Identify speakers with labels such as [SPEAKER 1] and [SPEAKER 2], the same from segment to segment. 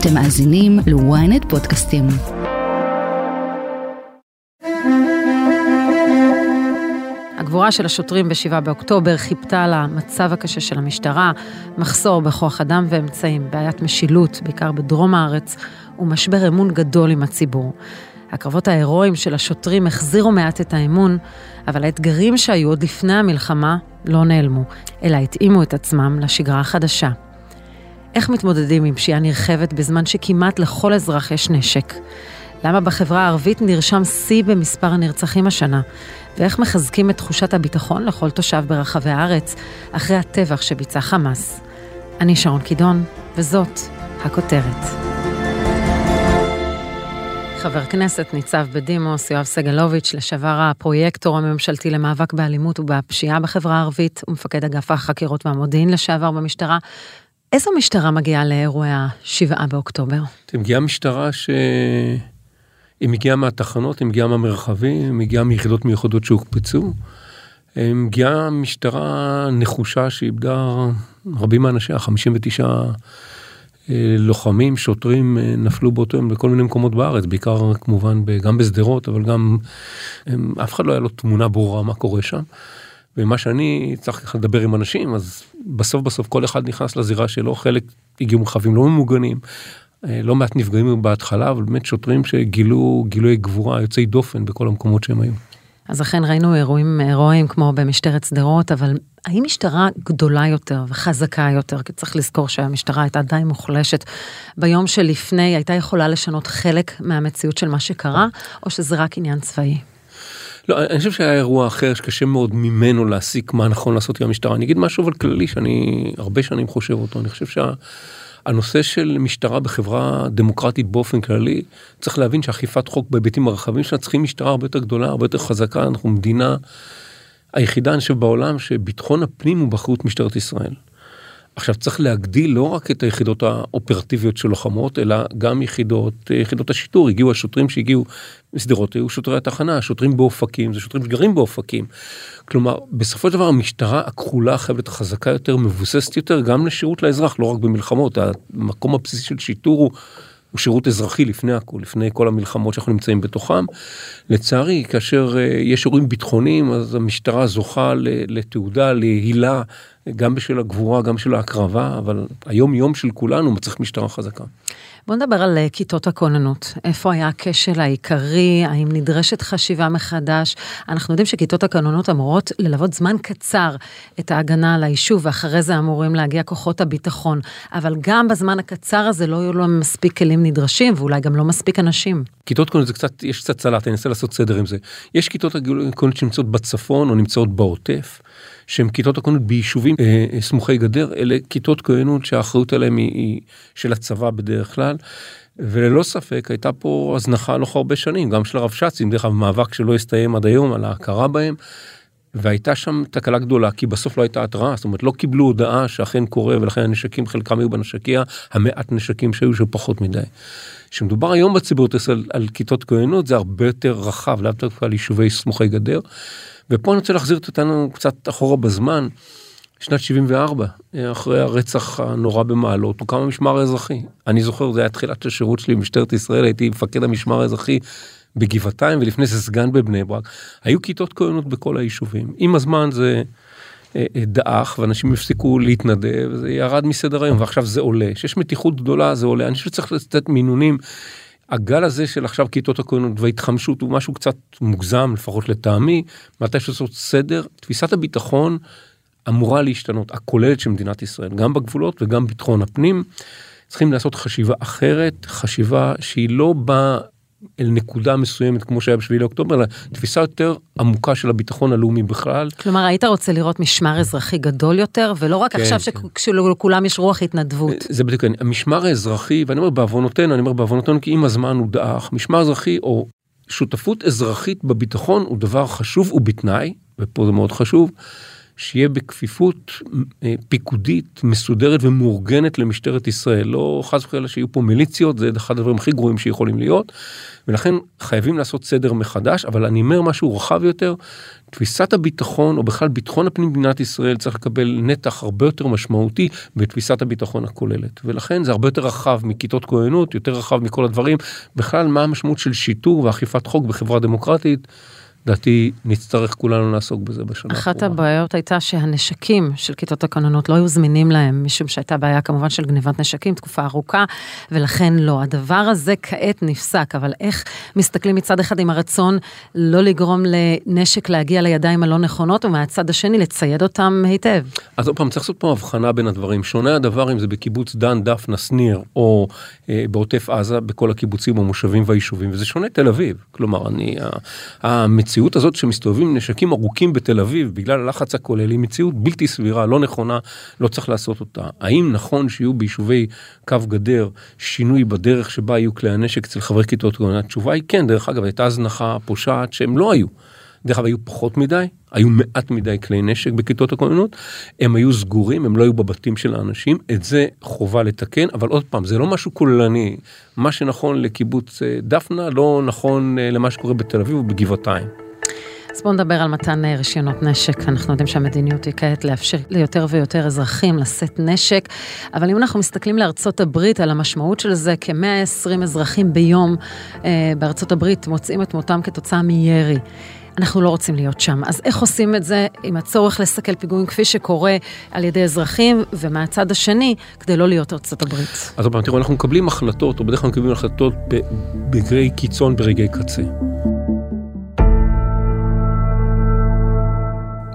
[SPEAKER 1] אתם מאזינים ל-ynet פודקאסטים.
[SPEAKER 2] הגבורה של השוטרים ב-7 באוקטובר חיפתה על המצב הקשה של המשטרה, מחסור בכוח אדם ואמצעים, בעיית משילות, בעיקר בדרום הארץ, ומשבר אמון גדול עם הציבור. הקרבות ההירואיים של השוטרים החזירו מעט את האמון, אבל האתגרים שהיו עוד לפני המלחמה לא נעלמו, אלא התאימו את עצמם לשגרה החדשה. איך מתמודדים עם פשיעה נרחבת בזמן שכמעט לכל אזרח יש נשק? למה בחברה הערבית נרשם שיא במספר הנרצחים השנה? ואיך מחזקים את תחושת הביטחון לכל תושב ברחבי הארץ אחרי הטבח שביצע חמאס? אני שרון קידון, וזאת הכותרת. חבר כנסת ניצב בדימוס יואב סגלוביץ', לשעבר הפרויקטור הממשלתי למאבק באלימות ובפשיעה בחברה הערבית, ומפקד אגף החקירות והמודיעין לשעבר במשטרה. איזו משטרה מגיעה לאירועי ה-7 באוקטובר?
[SPEAKER 3] מגיעה משטרה ש... היא מגיעה מהתחנות, היא מגיעה מהמרחבים, היא מגיעה מיחידות מיוחדות שהוקפצו. היא מגיעה משטרה נחושה שאיבדה רבים מהאנשיה, 59 אה, לוחמים, שוטרים אה, נפלו באותו יום בכל מיני מקומות בארץ, בעיקר כמובן גם בשדרות, אבל גם אף אחד לא היה לו תמונה ברורה מה קורה שם. ומה שאני צריך לדבר עם אנשים, אז בסוף בסוף כל אחד נכנס לזירה שלו, חלק הגיעו מרחבים לא ממוגנים, אה, לא מעט נפגעים בהתחלה, אבל באמת שוטרים שגילו גילוי גבורה יוצאי דופן בכל המקומות שהם היו.
[SPEAKER 2] אז אכן ראינו אירועים הירואיים כמו במשטרת שדרות, אבל האם משטרה גדולה יותר וחזקה יותר? כי צריך לזכור שהמשטרה הייתה די מוחלשת. ביום שלפני הייתה יכולה לשנות חלק מהמציאות של מה שקרה, או שזה רק עניין צבאי?
[SPEAKER 3] לא, אני חושב שהיה אירוע אחר שקשה מאוד ממנו להסיק מה נכון לעשות עם המשטרה. אני אגיד משהו אבל כללי שאני הרבה שנים חושב אותו. אני חושב שה... הנושא של משטרה בחברה דמוקרטית באופן כללי, צריך להבין שאכיפת חוק בהיבטים הרחבים שלה צריכים משטרה הרבה יותר גדולה, הרבה יותר חזקה, אנחנו מדינה היחידה, אני חושב, בעולם שביטחון הפנים הוא באחריות משטרת ישראל. עכשיו צריך להגדיל לא רק את היחידות האופרטיביות של לוחמות, אלא גם יחידות, יחידות השיטור, הגיעו השוטרים שהגיעו משדרות, היו שוטרי התחנה, שוטרים באופקים, זה שוטרים שגרים באופקים. כלומר, בסופו של דבר המשטרה הכחולה חייבת להיות חזקה יותר, מבוססת יותר, גם לשירות לאזרח, לא רק במלחמות, המקום הבסיסי של שיטור הוא הוא שירות אזרחי לפני הכול, לפני כל המלחמות שאנחנו נמצאים בתוכם. לצערי, כאשר אה, יש אירועים ביטחוניים, אז המשטרה זוכה לתעודה, להילה, גם בשל הגבורה, גם בשל ההקרבה, אבל היום יום של כולנו מצריך משטרה חזקה.
[SPEAKER 2] בוא נדבר על אה, כיתות הכוננות. איפה היה הכשל העיקרי? האם נדרשת חשיבה מחדש? אנחנו יודעים שכיתות הכוננות אמורות ללוות זמן קצר את ההגנה על היישוב, ואחרי זה אמורים להגיע כוחות הביטחון. אבל גם בזמן הקצר הזה לא יהיו להם מספיק כלים נדרשים, ואולי גם לא מספיק אנשים.
[SPEAKER 3] כיתות כוננות זה קצת, יש קצת סלט, אני אנסה לעשות סדר עם זה. יש כיתות הכוננות שנמצאות בצפון או נמצאות בעוטף. שהן כיתות הכוננות ביישובים אה, אה, סמוכי גדר, אלה כיתות כהנות שהאחריות עליהן היא, היא של הצבא בדרך כלל. וללא ספק הייתה פה הזנחה לא הרבה שנים, גם של הרבש"צים, דרך אגב מאבק שלא הסתיים עד היום על ההכרה בהם. והייתה שם תקלה גדולה כי בסוף לא הייתה התראה זאת אומרת לא קיבלו הודעה שאכן קורה ולכן הנשקים חלקם היו בנשקיה המעט נשקים שהיו שפחות מדי. כשמדובר היום בציבור על, על כיתות כהנות זה הרבה יותר רחב לאו דווקא על יישובי סמוכי גדר. ופה אני רוצה להחזיר אותנו קצת אחורה בזמן. שנת 74 אחרי הרצח הנורא במעלות הוקם המשמר האזרחי. אני זוכר זה היה תחילת השירות שלי במשטרת ישראל הייתי מפקד המשמר האזרחי בגבעתיים ולפני זה סגן בבני ברק. היו כיתות כהנות בכל היישובים. עם הזמן זה אה, אה, דעך ואנשים הפסיקו להתנדב זה ירד מסדר היום ועכשיו זה עולה. שיש מתיחות גדולה זה עולה. אני חושב שצריך לתת מינונים. הגל הזה של עכשיו כיתות הכהנות וההתחמשות הוא משהו קצת מוגזם לפחות לטעמי. מתי לעשות סדר תפיסת הביטחון אמורה להשתנות הכוללת של מדינת ישראל גם בגבולות וגם ביטחון הפנים. צריכים לעשות חשיבה אחרת חשיבה שהיא לא באה אל נקודה מסוימת כמו שהיה בשבילי אוקטובר אלא תפיסה יותר עמוקה של הביטחון הלאומי בכלל.
[SPEAKER 2] כלומר היית רוצה לראות משמר אזרחי גדול יותר ולא רק כן, עכשיו כן. שכולם יש רוח התנדבות.
[SPEAKER 3] זה בדיוק המשמר האזרחי ואני אומר בעוונותינו אני אומר בעוונותינו כי עם הזמן הוא דעך משמר אזרחי או שותפות אזרחית בביטחון הוא דבר חשוב ובתנאי ופה זה מאוד חשוב שיהיה בכפיפות אה, פיקודית מסודרת ומאורגנת למשטרת ישראל. לא חס וחלילה שיהיו פה מיליציות, זה אחד הדברים הכי גרועים שיכולים להיות. ולכן חייבים לעשות סדר מחדש, אבל אני אומר משהו רחב יותר, תפיסת הביטחון, או בכלל ביטחון הפנים במדינת ישראל, צריך לקבל נתח הרבה יותר משמעותי בתפיסת הביטחון הכוללת. ולכן זה הרבה יותר רחב מכיתות כהנות, יותר רחב מכל הדברים. בכלל, מה המשמעות של שיטור ואכיפת חוק בחברה דמוקרטית. לדעתי נצטרך כולנו לעסוק בזה בשנה
[SPEAKER 2] אחת הקרובה. הבעיות הייתה שהנשקים של כיתות הכוננות לא היו זמינים להם, משום שהייתה בעיה כמובן של גניבת נשקים תקופה ארוכה, ולכן לא. הדבר הזה כעת נפסק, אבל איך מסתכלים מצד אחד עם הרצון לא לגרום לנשק להגיע לידיים הלא נכונות, ומהצד השני לצייד אותם היטב?
[SPEAKER 3] אז עוד פעם, צריך לעשות פה הבחנה בין הדברים. שונה הדבר אם זה בקיבוץ דן, דפנה, שניר, או אה, בעוטף עזה, בכל הקיבוצים, המושבים והיישובים, וזה שונה תל אביב. כלומר, אני, המציאות הזאת שמסתובבים נשקים ארוכים בתל אביב בגלל הלחץ הכולל היא מציאות בלתי סבירה, לא נכונה, לא צריך לעשות אותה. האם נכון שיהיו ביישובי קו גדר שינוי בדרך שבה יהיו כלי הנשק אצל חברי כיתות כהונה? התשובה היא כן, דרך אגב, הייתה הזנחה פושעת שהם לא היו. דרך אגב, היו פחות מדי, היו מעט מדי כלי נשק בכיתות הכוננות, הם היו סגורים, הם לא היו בבתים של האנשים, את זה חובה לתקן, אבל עוד פעם, זה לא משהו כוללני. מה שנכון לקיבוץ אה, דפנה לא נכון אה, למה שקורה בתל אביב ובגבעתיים.
[SPEAKER 2] אז בואו נדבר על מתן אה, רישיונות נשק. אנחנו יודעים שהמדיניות היא כעת לאפשר ליותר ויותר אזרחים לשאת נשק, אבל אם אנחנו מסתכלים לארצות הברית, על המשמעות של זה, כ-120 אזרחים ביום בארצות הברית מוצאים את מותם כתוצאה מירי. אנחנו לא רוצים להיות שם. אז איך עושים את זה עם הצורך לסכל פיגועים כפי שקורה על ידי אזרחים, ומהצד השני, כדי לא להיות ארצות הברית?
[SPEAKER 3] אז תראו, אנחנו מקבלים החלטות, או בדרך כלל מקבלים החלטות ברגעי קיצון, ברגעי קצה.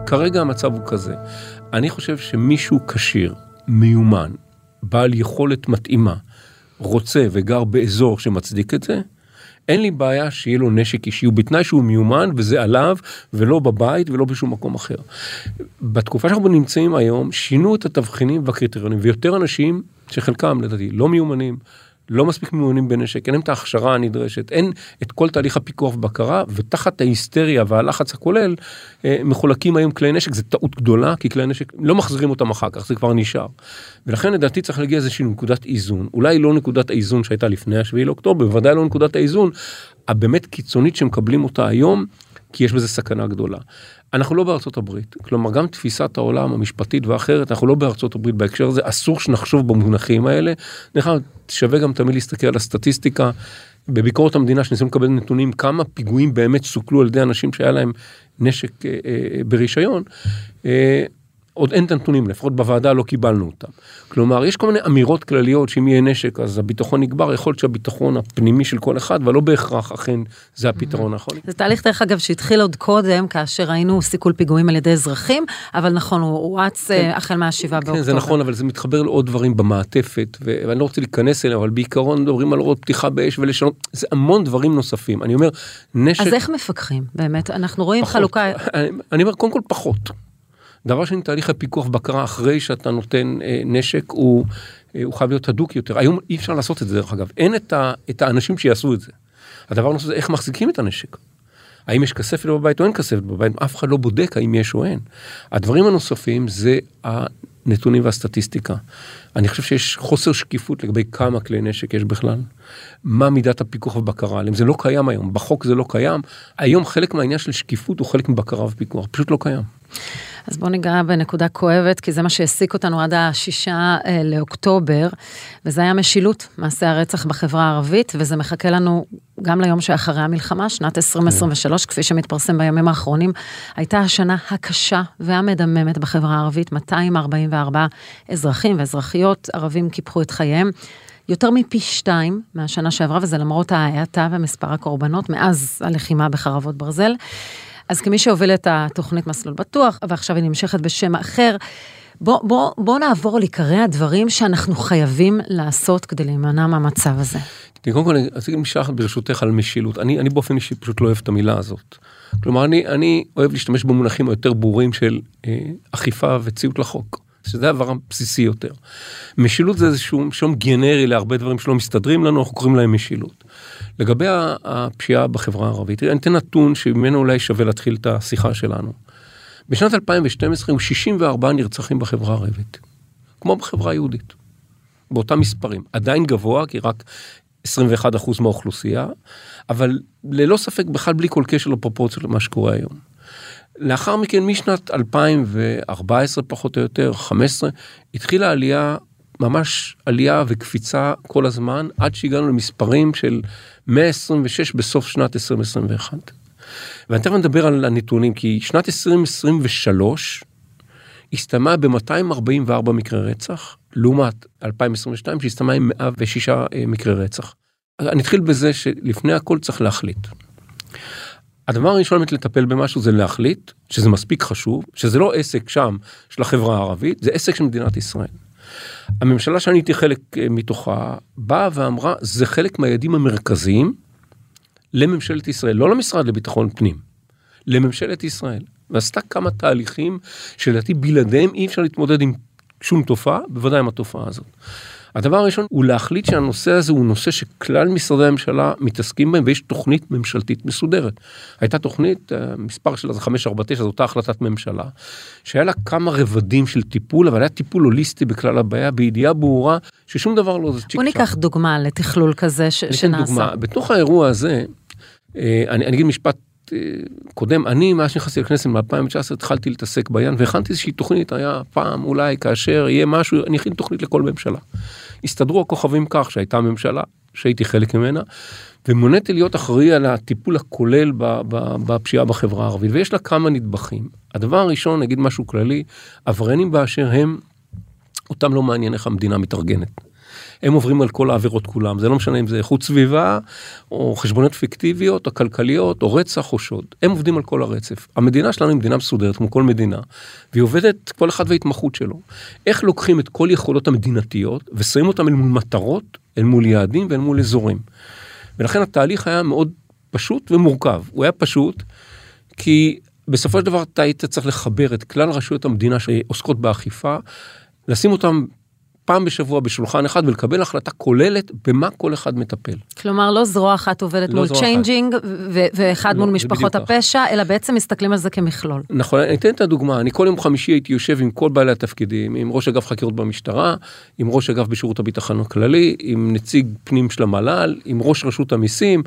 [SPEAKER 3] כרגע המצב הוא כזה, אני חושב שמישהו כשיר, מיומן, בעל יכולת מתאימה, רוצה וגר באזור שמצדיק את זה, אין לי בעיה שיהיה לו נשק אישי, הוא בתנאי שהוא מיומן וזה עליו ולא בבית ולא בשום מקום אחר. בתקופה שאנחנו נמצאים היום, שינו את התבחינים והקריטריונים ויותר אנשים שחלקם לדעתי לא מיומנים, לא מספיק מיומנים בנשק, אין להם את ההכשרה הנדרשת, אין את כל תהליך הפיקוח ובקרה, ותחת ההיסטריה והלחץ הכולל, אה, מחולקים היום כלי נשק, זו טעות גדולה, כי כלי נשק, לא מחזירים אותם אחר כך, זה כבר נשאר. ולכן לדעתי צריך להגיע איזושהי נקודת איזון, אולי לא נקודת האיזון שהייתה לפני השביעי לאוקטובר, בוודאי לא נקודת האיזון הבאמת קיצונית שמקבלים אותה היום, כי יש בזה סכנה גדולה. אנחנו לא בארצות הברית, כלומר גם תפיסת העולם המשפטית ואחרת, אנחנו לא בארצות הברית בהקשר הזה, אסור שנחשוב במונחים האלה. דרך אגב, שווה גם תמיד להסתכל על הסטטיסטיקה. בביקורת המדינה שניסינו לקבל נתונים כמה פיגועים באמת סוכלו על ידי אנשים שהיה להם נשק אה, אה, ברישיון. אה, עוד אין את הנתונים, לפחות בוועדה לא קיבלנו אותם. כלומר, יש כל מיני אמירות כלליות שאם יהיה נשק אז הביטחון נגבר, יכול להיות שהביטחון הפנימי של כל אחד, ולא בהכרח אכן זה הפתרון האחרון.
[SPEAKER 2] זה תהליך, דרך אגב, שהתחיל עוד קודם, כאשר ראינו סיכול פיגועים על ידי אזרחים, אבל נכון, הוא רץ כן. אה, החל מהשבעה באוקטובר.
[SPEAKER 3] כן, זה נכון, אבל זה מתחבר לעוד דברים במעטפת, ואני לא רוצה להיכנס אליהם, אבל בעיקרון מדברים על עוד פתיחה באש ולשנות, זה המון דברים נוספים. אני אומר, נשק...
[SPEAKER 2] אז איך מפקחים, באמת? אנחנו רואים פחות. חלוקה...
[SPEAKER 3] אני, אני אומר, קודם כל פחות. דבר שני, תהליך הפיקוח בקרה אחרי שאתה נותן אה, נשק הוא, אה, הוא חייב להיות הדוק יותר. היום אי אפשר לעשות את זה דרך אגב, אין את, ה, את האנשים שיעשו את זה. הדבר הנוסף זה איך מחזיקים את הנשק. האם יש כספת בבית או אין כספת בבית, אף אחד לא בודק האם יש או אין. הדברים הנוספים זה הנתונים והסטטיסטיקה. אני חושב שיש חוסר שקיפות לגבי כמה כלי נשק יש בכלל, מה מידת הפיקוח ובקרה עליהם, זה לא קיים היום, בחוק זה לא קיים. היום חלק מהעניין של שקיפות הוא חלק מבקרה ופיקוח, פשוט לא קיים.
[SPEAKER 2] אז בואו ניגע בנקודה כואבת, כי זה מה שהעסיק אותנו עד השישה אה, לאוקטובר, וזה היה משילות, מעשי הרצח בחברה הערבית, וזה מחכה לנו גם ליום שאחרי המלחמה, שנת 2023, כפי שמתפרסם בימים האחרונים, הייתה השנה הקשה והמדממת בחברה הערבית, 244 אזרחים ואזרחיות ערבים קיפחו את חייהם. יותר מפי שתיים מהשנה שעברה, וזה למרות ההאטה ומספר הקורבנות מאז הלחימה בחרבות ברזל. אז כמי שהוביל את התוכנית מסלול בטוח, ועכשיו היא נמשכת בשם אחר, בוא, בוא, בוא נעבור לעיקרי הדברים שאנחנו חייבים לעשות כדי להימנע מהמצב הזה.
[SPEAKER 3] קודם כל, אני אגיד משעה אחת ברשותך על משילות. אני, אני באופן אישי פשוט לא אוהב את המילה הזאת. כלומר, אני, אני אוהב להשתמש במונחים היותר ברורים של אה, אכיפה וציות לחוק. שזה הדבר הבסיסי יותר. משילות זה איזשהו שם גנרי להרבה דברים שלא מסתדרים לנו, אנחנו קוראים להם משילות. לגבי הפשיעה בחברה הערבית, אני אתן נתון שממנו אולי שווה להתחיל את השיחה שלנו. בשנת 2012 היו 64 נרצחים בחברה הערבית, כמו בחברה היהודית, באותם מספרים. עדיין גבוה, כי רק 21 אחוז מהאוכלוסייה, אבל ללא ספק בכלל בלי כל קשר לפרופורציות למה שקורה היום. לאחר מכן, משנת 2014 פחות או יותר, 15, התחילה עלייה, ממש עלייה וקפיצה כל הזמן, עד שהגענו למספרים של 126 בסוף שנת 2021. ואני תכף נדבר על הנתונים, כי שנת 2023 הסתיימה ב-244 מקרי רצח, לעומת 2022 שהסתיימה עם 106 אה, מקרי רצח. אני אתחיל בזה שלפני הכל צריך להחליט. הדבר הראשון באמת לטפל במשהו זה להחליט שזה מספיק חשוב, שזה לא עסק שם של החברה הערבית, זה עסק של מדינת ישראל. הממשלה שאני הייתי חלק אה, מתוכה באה ואמרה זה חלק מהיעדים המרכזיים לממשלת ישראל, לא למשרד לביטחון פנים, לממשלת ישראל. ועשתה כמה תהליכים שלדעתי בלעדיהם אי אפשר להתמודד עם שום תופעה, בוודאי עם התופעה הזאת. הדבר הראשון הוא להחליט שהנושא הזה הוא נושא שכלל משרדי הממשלה מתעסקים בהם ויש תוכנית ממשלתית מסודרת. הייתה תוכנית, המספר שלה זה 549, זו אותה החלטת ממשלה, שהיה לה כמה רבדים של טיפול, אבל היה טיפול הוליסטי בכלל הבעיה, בידיעה ברורה ששום דבר לא זה צ'יק צ'אק.
[SPEAKER 2] בוא ניקח דוגמה לתכלול כזה ש- שנעשה. דוגמה.
[SPEAKER 3] בתוך האירוע הזה, אה, אני, אני אגיד משפט אה, קודם, אני מאז שנכנסתי לכנסת ב-2019 התחלתי להתעסק בעניין והכנתי איזושהי תוכנית, היה פעם אולי כאשר יהיה משהו, אני אכין תוכנית לכל ממשלה. הסתדרו הכוכבים כך שהייתה ממשלה, שהייתי חלק ממנה, ומוניתי להיות אחראי על הטיפול הכולל בפשיעה בחברה הערבית, ויש לה כמה נדבכים. הדבר הראשון, נגיד משהו כללי, עבריינים באשר הם, אותם לא מעניין איך המדינה מתארגנת. הם עוברים על כל העבירות כולם, זה לא משנה אם זה איכות סביבה, או חשבונות פיקטיביות, או כלכליות, או רצח או שוד. הם עובדים על כל הרצף. המדינה שלנו היא מדינה מסודרת, כמו כל מדינה, והיא עובדת כל אחד וההתמחות שלו. איך לוקחים את כל יכולות המדינתיות, ושמים אותם אל מול מטרות, אל מול יעדים ואל מול אזורים. ולכן התהליך היה מאוד פשוט ומורכב. הוא היה פשוט, כי בסופו של דבר אתה היית צריך לחבר את כלל רשויות המדינה שעוסקות באכיפה, לשים אותם פעם בשבוע בשולחן אחד ולקבל החלטה כוללת במה כל אחד מטפל.
[SPEAKER 2] כלומר, לא זרוע אחת עובדת לא מול צ'יינג'ים ואחד לא, מול משפחות הפשע, אלא בעצם מסתכלים על זה כמכלול.
[SPEAKER 3] נכון, אני אתן את הדוגמה, אני כל יום חמישי הייתי יושב עם כל בעלי התפקידים, עם ראש אגף חקירות במשטרה, עם ראש אגף בשירות הביטחון הכללי, עם נציג פנים של המל"ל, עם ראש רשות המיסים,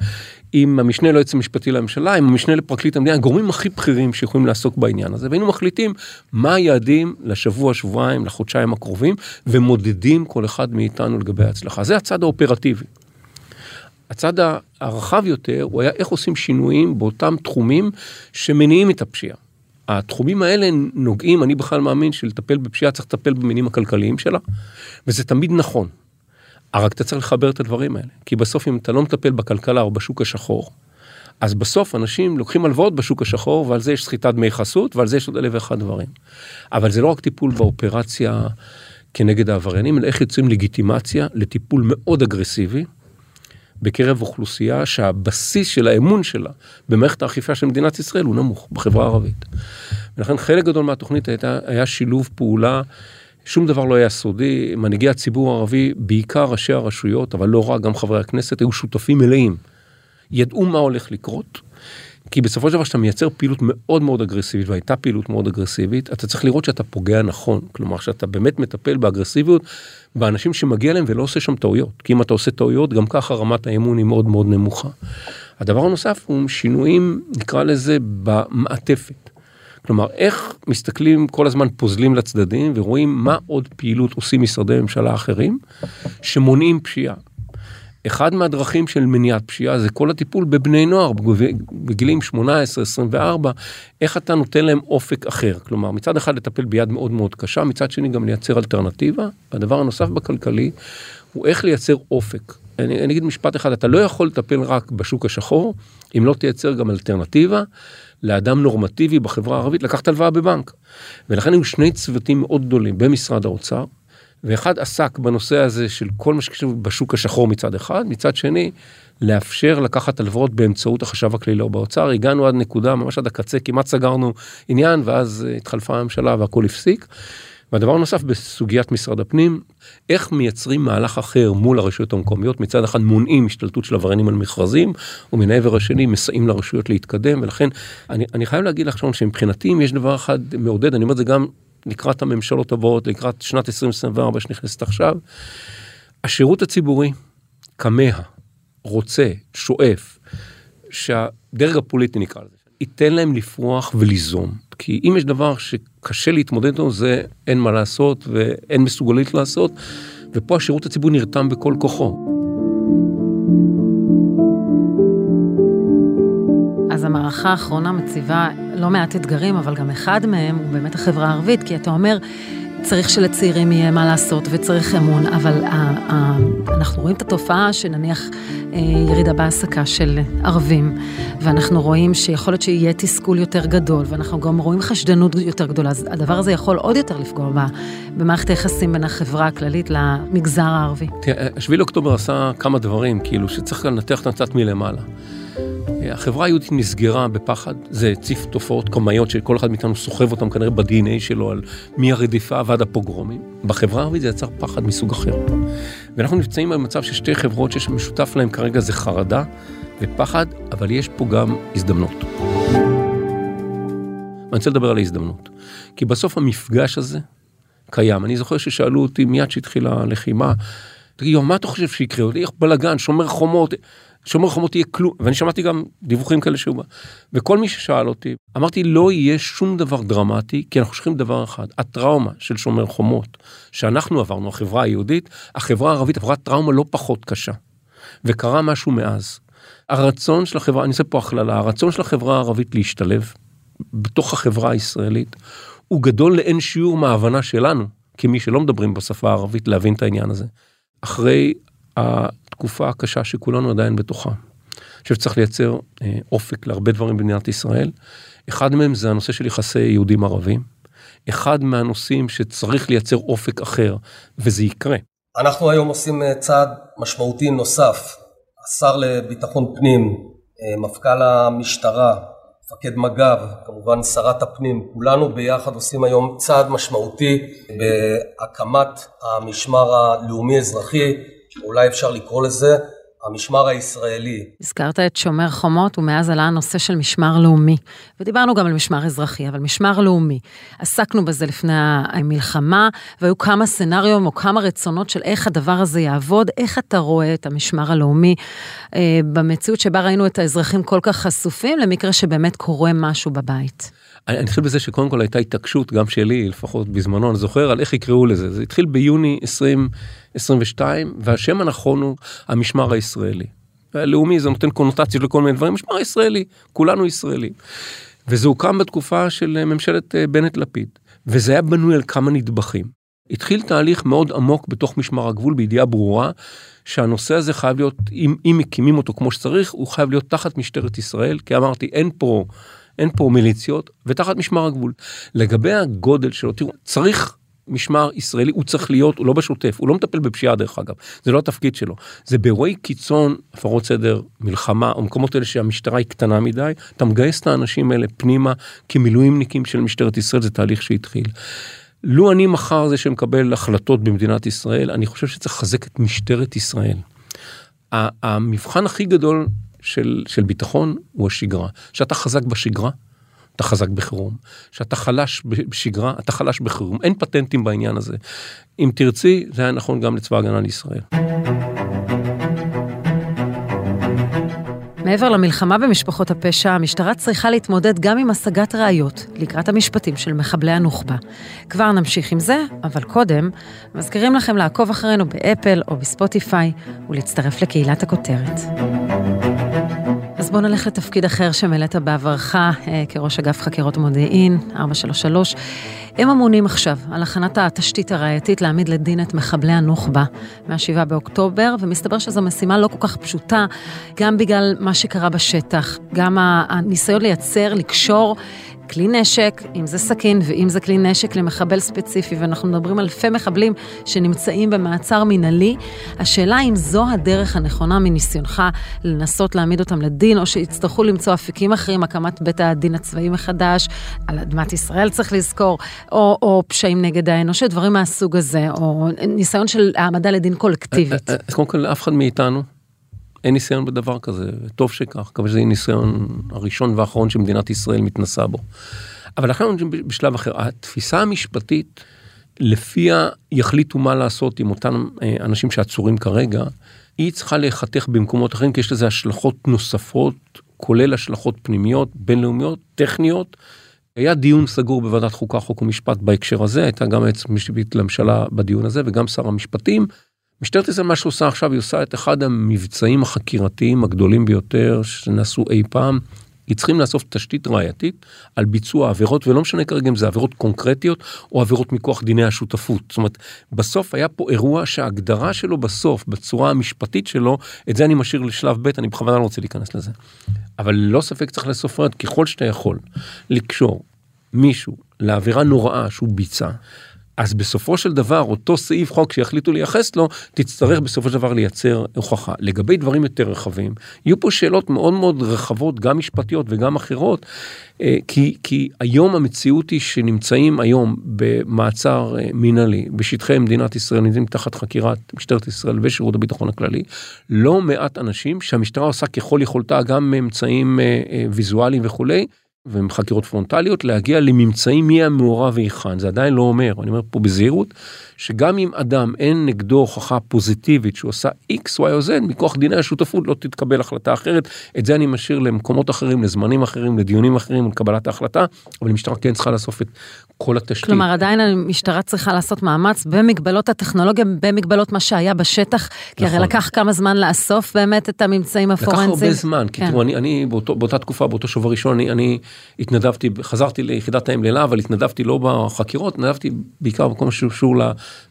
[SPEAKER 3] עם המשנה ליועץ המשפטי לממשלה, עם המשנה לפרקליט המדינה, הגורמים הכי בכירים שיכולים לעסוק בעניין הזה, והיינו מחליטים מה היעדים לשבוע, שבועיים, לחודשיים הקרובים, ומודדים כל אחד מאיתנו לגבי ההצלחה. זה הצד האופרטיבי. הצד הרחב יותר הוא היה איך עושים שינויים באותם תחומים שמניעים את הפשיעה. התחומים האלה נוגעים, אני בכלל מאמין שלטפל בפשיעה צריך לטפל במניעים הכלכליים שלה, וזה תמיד נכון. רק אתה צריך לחבר את הדברים האלה, כי בסוף אם אתה לא מטפל בכלכלה או בשוק השחור, אז בסוף אנשים לוקחים הלוואות בשוק השחור ועל זה יש סחיטת דמי חסות ועל זה יש עוד אלף ואחד דברים. אבל זה לא רק טיפול באופרציה כנגד העבריינים, אלא איך יוצאים לגיטימציה לטיפול מאוד אגרסיבי בקרב אוכלוסייה שהבסיס של האמון שלה במערכת האכיפה של מדינת ישראל הוא נמוך בחברה הערבית. ולכן חלק גדול מהתוכנית הייתה, היה שילוב פעולה שום דבר לא היה סודי, מנהיגי הציבור הערבי, בעיקר ראשי הרשויות, אבל לא רק, גם חברי הכנסת, היו שותפים מלאים. ידעו מה הולך לקרות, כי בסופו של דבר כשאתה מייצר פעילות מאוד מאוד אגרסיבית, והייתה פעילות מאוד אגרסיבית, אתה צריך לראות שאתה פוגע נכון. כלומר, שאתה באמת מטפל באגרסיביות באנשים שמגיע להם ולא עושה שם טעויות. כי אם אתה עושה טעויות, גם ככה רמת האמון היא מאוד מאוד נמוכה. הדבר הנוסף הוא שינויים, נקרא לזה, במעטפת. כלומר, איך מסתכלים כל הזמן פוזלים לצדדים ורואים מה עוד פעילות עושים משרדי ממשלה אחרים שמונעים פשיעה. אחד מהדרכים של מניעת פשיעה זה כל הטיפול בבני נוער בגילים 18-24, איך אתה נותן להם אופק אחר. כלומר, מצד אחד לטפל ביד מאוד מאוד קשה, מצד שני גם לייצר אלטרנטיבה. והדבר הנוסף בכלכלי הוא איך לייצר אופק. אני, אני אגיד משפט אחד, אתה לא יכול לטפל רק בשוק השחור, אם לא תייצר גם אלטרנטיבה לאדם נורמטיבי בחברה הערבית לקחת הלוואה בבנק. ולכן היו שני צוותים מאוד גדולים במשרד האוצר, ואחד עסק בנושא הזה של כל מה שקשור בשוק השחור מצד אחד, מצד שני, לאפשר לקחת הלוואות באמצעות החשב הכללי לא באוצר. הגענו עד נקודה, ממש עד הקצה, כמעט סגרנו עניין, ואז התחלפה הממשלה והכל הפסיק. והדבר הנוסף בסוגיית משרד הפנים, איך מייצרים מהלך אחר מול הרשויות המקומיות, מצד אחד מונעים השתלטות של עבריינים על מכרזים, ומן העבר השני מסייעים לרשויות להתקדם, ולכן אני, אני חייב להגיד לך שמבחינתי אם יש דבר אחד מעודד, אני אומר את זה גם לקראת הממשלות הבאות, לקראת שנת 2024 שנכנסת עכשיו, השירות הציבורי כמה, רוצה, שואף, שהדרג הפוליטי נקרא לזה, ייתן להם לפרוח וליזום. כי אם יש דבר שקשה להתמודד איתו זה אין מה לעשות ואין מסוגלית לעשות, ופה השירות הציבורי נרתם בכל כוחו.
[SPEAKER 2] אז המערכה האחרונה מציבה לא מעט אתגרים, אבל גם אחד מהם הוא באמת החברה הערבית, כי אתה אומר, צריך שלצעירים יהיה מה לעשות וצריך אמון, אבל אנחנו רואים את התופעה שנניח אה, ירידה בהעסקה של ערבים, ואנחנו רואים שיכול להיות שיהיה תסכול יותר גדול, ואנחנו גם רואים חשדנות יותר גדולה, אז הדבר הזה יכול עוד יותר לפגוע במערכת היחסים בין החברה הכללית למגזר הערבי.
[SPEAKER 3] תראה, 7 לאוקטובר עשה כמה דברים, כאילו, שצריך לנתח את קצת מלמעלה. החברה היהודית נסגרה בפחד, זה הציף תופעות קומיות שכל אחד מאיתנו סוחב אותם כנראה ב-DNA שלו על מהרדיפה ועד הפוגרומים. בחברה הערבית זה יצר פחד מסוג אחר. ואנחנו נמצאים במצב של שתי חברות שיש משותף להם כרגע זה חרדה ופחד, אבל יש פה גם הזדמנות. אני רוצה לדבר על ההזדמנות. כי בסוף המפגש הזה קיים. אני זוכר ששאלו אותי מיד שהתחילה הלחימה, תגיד, מה אתה חושב שיקרה? איך בלאגן, שומר חומות. שומר חומות יהיה כלום, ואני שמעתי גם דיווחים כאלה שהוא בא. וכל מי ששאל אותי, אמרתי, לא יהיה שום דבר דרמטי, כי אנחנו שוכחים דבר אחד, הטראומה של שומר חומות, שאנחנו עברנו, החברה היהודית, החברה הערבית עברה טראומה לא פחות קשה. וקרה משהו מאז. הרצון של החברה, אני עושה פה הכללה, הרצון של החברה הערבית להשתלב בתוך החברה הישראלית, הוא גדול לאין שיעור מההבנה שלנו, כמי שלא מדברים בשפה הערבית, להבין את העניין הזה. אחרי התקופה הקשה שכולנו עדיין בתוכה. אני חושב שצריך לייצר אה, אופק להרבה דברים במדינת ישראל. אחד מהם זה הנושא של יחסי יהודים ערבים. אחד מהנושאים שצריך לייצר אופק אחר, וזה יקרה.
[SPEAKER 4] אנחנו היום עושים אה, צעד משמעותי נוסף. השר לביטחון פנים, אה, מפכ"ל המשטרה, מפקד מג"ב, כמובן שרת הפנים, כולנו ביחד עושים היום צעד משמעותי בהקמת המשמר הלאומי-אזרחי, אולי אפשר לקרוא לזה המשמר הישראלי.
[SPEAKER 2] הזכרת את שומר חומות, ומאז עלה הנושא של משמר לאומי. ודיברנו גם על משמר אזרחי, אבל משמר לאומי. עסקנו בזה לפני המלחמה, והיו כמה סצנריו או כמה רצונות של איך הדבר הזה יעבוד, איך אתה רואה את המשמר הלאומי אה, במציאות שבה ראינו את האזרחים כל כך חשופים, למקרה שבאמת קורה משהו בבית.
[SPEAKER 3] אני, חושב בזה שקודם כל הייתה התעקשות, גם שלי, לפחות בזמנו, אני זוכר על איך יקראו לזה. זה התחיל ביוני 2022, והשם הנכון הוא המשמר הישראלי. הלאומי זה נותן קונוטציות לכל מיני דברים, משמר ישראלי, כולנו ישראלים. וזה הוקם בתקופה של ממשלת אה, בנט-לפיד, וזה היה בנוי על כמה נדבכים. התחיל תהליך מאוד עמוק בתוך משמר הגבול בידיעה ברורה שהנושא הזה חייב להיות, אם, אם מקימים אותו כמו שצריך, הוא חייב להיות תחת משטרת ישראל, כי אמרתי, אין פה אין פה מיליציות, ותחת משמר הגבול. לגבי הגודל שלו, תראו, צריך משמר ישראלי, הוא צריך להיות, הוא לא בשוטף, הוא לא מטפל בפשיעה דרך אגב, זה לא התפקיד שלו. זה באירועי קיצון, הפרות סדר, מלחמה, או מקומות האלה שהמשטרה היא קטנה מדי, אתה מגייס את האנשים האלה פנימה כמילואימניקים של משטרת ישראל, זה תהליך שהתחיל. לו אני מחר זה שמקבל החלטות במדינת ישראל, אני חושב שצריך לחזק את משטרת ישראל. המבחן הכי גדול של, של ביטחון הוא השגרה. שאתה חזק בשגרה, אתה חזק בחירום. שאתה חלש בשגרה, אתה חלש בחירום. אין פטנטים בעניין הזה. אם תרצי, זה היה נכון גם לצבא הגנה לישראל.
[SPEAKER 2] מעבר למלחמה במשפחות הפשע, המשטרה צריכה להתמודד גם עם השגת ראיות לקראת המשפטים של מחבלי הנוח'בה. כבר נמשיך עם זה, אבל קודם, מזכירים לכם לעקוב אחרינו באפל או בספוטיפיי ולהצטרף לקהילת הכותרת. אז בוא נלך לתפקיד אחר שמילאת בעברך אה, כראש אגף חקירות מודיעין, 433. הם אמונים עכשיו על הכנת התשתית הראייתית להעמיד לדין את מחבלי הנוח'בה מה-7 באוקטובר, ומסתבר שזו משימה לא כל כך פשוטה, גם בגלל מה שקרה בשטח, גם הניסיון לייצר, לקשור כלי נשק, אם זה סכין ואם זה כלי נשק למחבל ספציפי, ואנחנו מדברים על אלפי מחבלים שנמצאים במעצר מינהלי, השאלה אם זו הדרך הנכונה מניסיונך לנסות להעמיד אותם לדין, או שיצטרכו למצוא אפיקים אחרים, הקמת בית הדין הצבאי מחדש, על אדמת ישראל צריך לזכור, או, או פשעים נגד האנושות, דברים מהסוג הזה, או ניסיון של העמדה לדין קולקטיבית.
[SPEAKER 3] אז קודם כל, אף אחד מאיתנו אין ניסיון בדבר כזה, וטוב שכך, מקווה שזה יהיה ניסיון הראשון והאחרון שמדינת ישראל מתנסה בו. אבל אנחנו בשלב אחר, התפיסה המשפטית, לפיה יחליטו מה לעשות עם אותם אה, אנשים שעצורים כרגע, היא צריכה להיחתך במקומות אחרים, כי יש לזה השלכות נוספות, כולל השלכות פנימיות, בינלאומיות, טכניות. היה דיון סגור בוועדת חוקה, חוק ומשפט בהקשר הזה, הייתה גם היועצת המשפטית לממשלה בדיון הזה וגם שר המשפטים. משטרת ישראל מה שעושה עכשיו היא עושה את אחד המבצעים החקירתיים הגדולים ביותר שנעשו אי פעם. היא צריכים לאסוף תשתית ראייתית על ביצוע עבירות ולא משנה כרגע אם זה עבירות קונקרטיות או עבירות מכוח דיני השותפות. זאת אומרת בסוף היה פה אירוע שההגדרה שלו בסוף בצורה המשפטית שלו את זה אני משאיר לשלב ב' אני בכוונה לא רוצה להיכנס לזה. אבל ללא ספק צריך לאסוף ראיות ככל שאתה יכול לקשור מישהו לעבירה נוראה שהוא ביצע אז בסופו של דבר אותו סעיף חוק שיחליטו לייחס לו תצטרך בסופו של דבר לייצר הוכחה לגבי דברים יותר רחבים יהיו פה שאלות מאוד מאוד רחבות גם משפטיות וגם אחרות אה, כי כי היום המציאות היא שנמצאים היום במעצר אה, מינהלי בשטחי מדינת ישראל נמצאים תחת חקירת משטרת ישראל ושירות הביטחון הכללי לא מעט אנשים שהמשטרה עושה ככל יכולתה גם מאמצעים אה, ויזואליים וכולי. ומחקירות פרונטליות להגיע לממצאים מי המעורב והיכן. זה עדיין לא אומר אני אומר פה בזהירות שגם אם אדם אין נגדו הוכחה פוזיטיבית שהוא עשה x y או z מכוח דיני השותפות לא תתקבל החלטה אחרת. את זה אני משאיר למקומות אחרים לזמנים אחרים לדיונים אחרים לקבלת ההחלטה אבל המשטרה כן צריכה לאסוף את כל התשתית.
[SPEAKER 2] כלומר עדיין המשטרה צריכה לעשות מאמץ במגבלות הטכנולוגיה במגבלות מה שהיה בשטח כי נכון. הרי לקח כמה זמן לאסוף באמת את הממצאים הפורנזיים.
[SPEAKER 3] לקח הרבה זמן כי כן. תראו אני, אני באותו, באותה תקופה באותו שבוע ראשון אני, אני התנדבתי חזרתי ליחידת האם לילה אבל התנדבתי לא בחקירות התנדבתי בעיקר במקום שקשור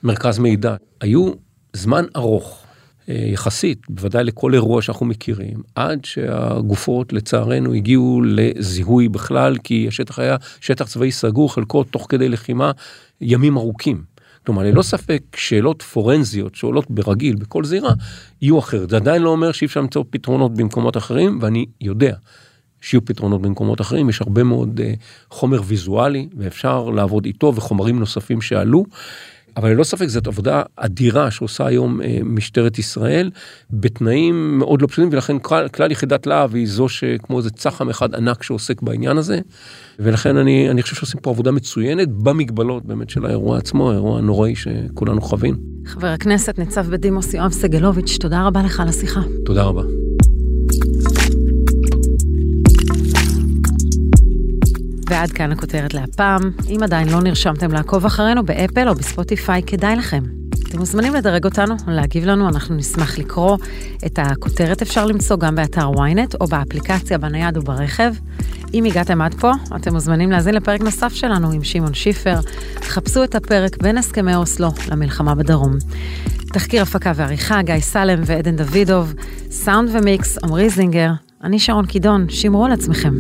[SPEAKER 3] למרכז מידע היו זמן ארוך. אה, יחסית בוודאי לכל אירוע שאנחנו מכירים עד שהגופות לצערנו הגיעו לזיהוי בכלל כי השטח היה שטח צבאי סגור חלקו תוך כדי לחימה ימים ארוכים. כלומר ללא ספק שאלות פורנזיות שעולות ברגיל בכל זירה יהיו אחרת זה עדיין לא אומר שאי אפשר למצוא פתרונות במקומות אחרים ואני יודע שיהיו פתרונות במקומות אחרים יש הרבה מאוד uh, חומר ויזואלי ואפשר לעבוד איתו וחומרים נוספים שעלו. אבל ללא ספק זאת עבודה אדירה שעושה היום אה, משטרת ישראל בתנאים מאוד לא פשוטים ולכן כלל, כלל יחידת להב היא זו שכמו איזה צח"ם אחד ענק שעוסק בעניין הזה ולכן אני אני חושב שעושים פה עבודה מצוינת במגבלות באמת של האירוע עצמו האירוע הנוראי שכולנו חווים.
[SPEAKER 2] חבר הכנסת ניצב בדימוס יואב סגלוביץ' תודה רבה לך על השיחה.
[SPEAKER 3] תודה רבה.
[SPEAKER 2] ועד כאן הכותרת להפעם. אם עדיין לא נרשמתם לעקוב אחרינו באפל או בספוטיפיי, כדאי לכם. אתם מוזמנים לדרג אותנו, להגיב לנו, אנחנו נשמח לקרוא. את הכותרת אפשר למצוא גם באתר ynet או באפליקציה בנייד וברכב. אם הגעתם עד פה, אתם מוזמנים להאזין לפרק נוסף שלנו עם שמעון שיפר. חפשו את הפרק בין הסכמי אוסלו למלחמה בדרום. תחקיר הפקה ועריכה, גיא סלם ועדן דוידוב, סאונד ומיקס, עמרי זינגר, אני שרון קידון, שמרו על עצמכם.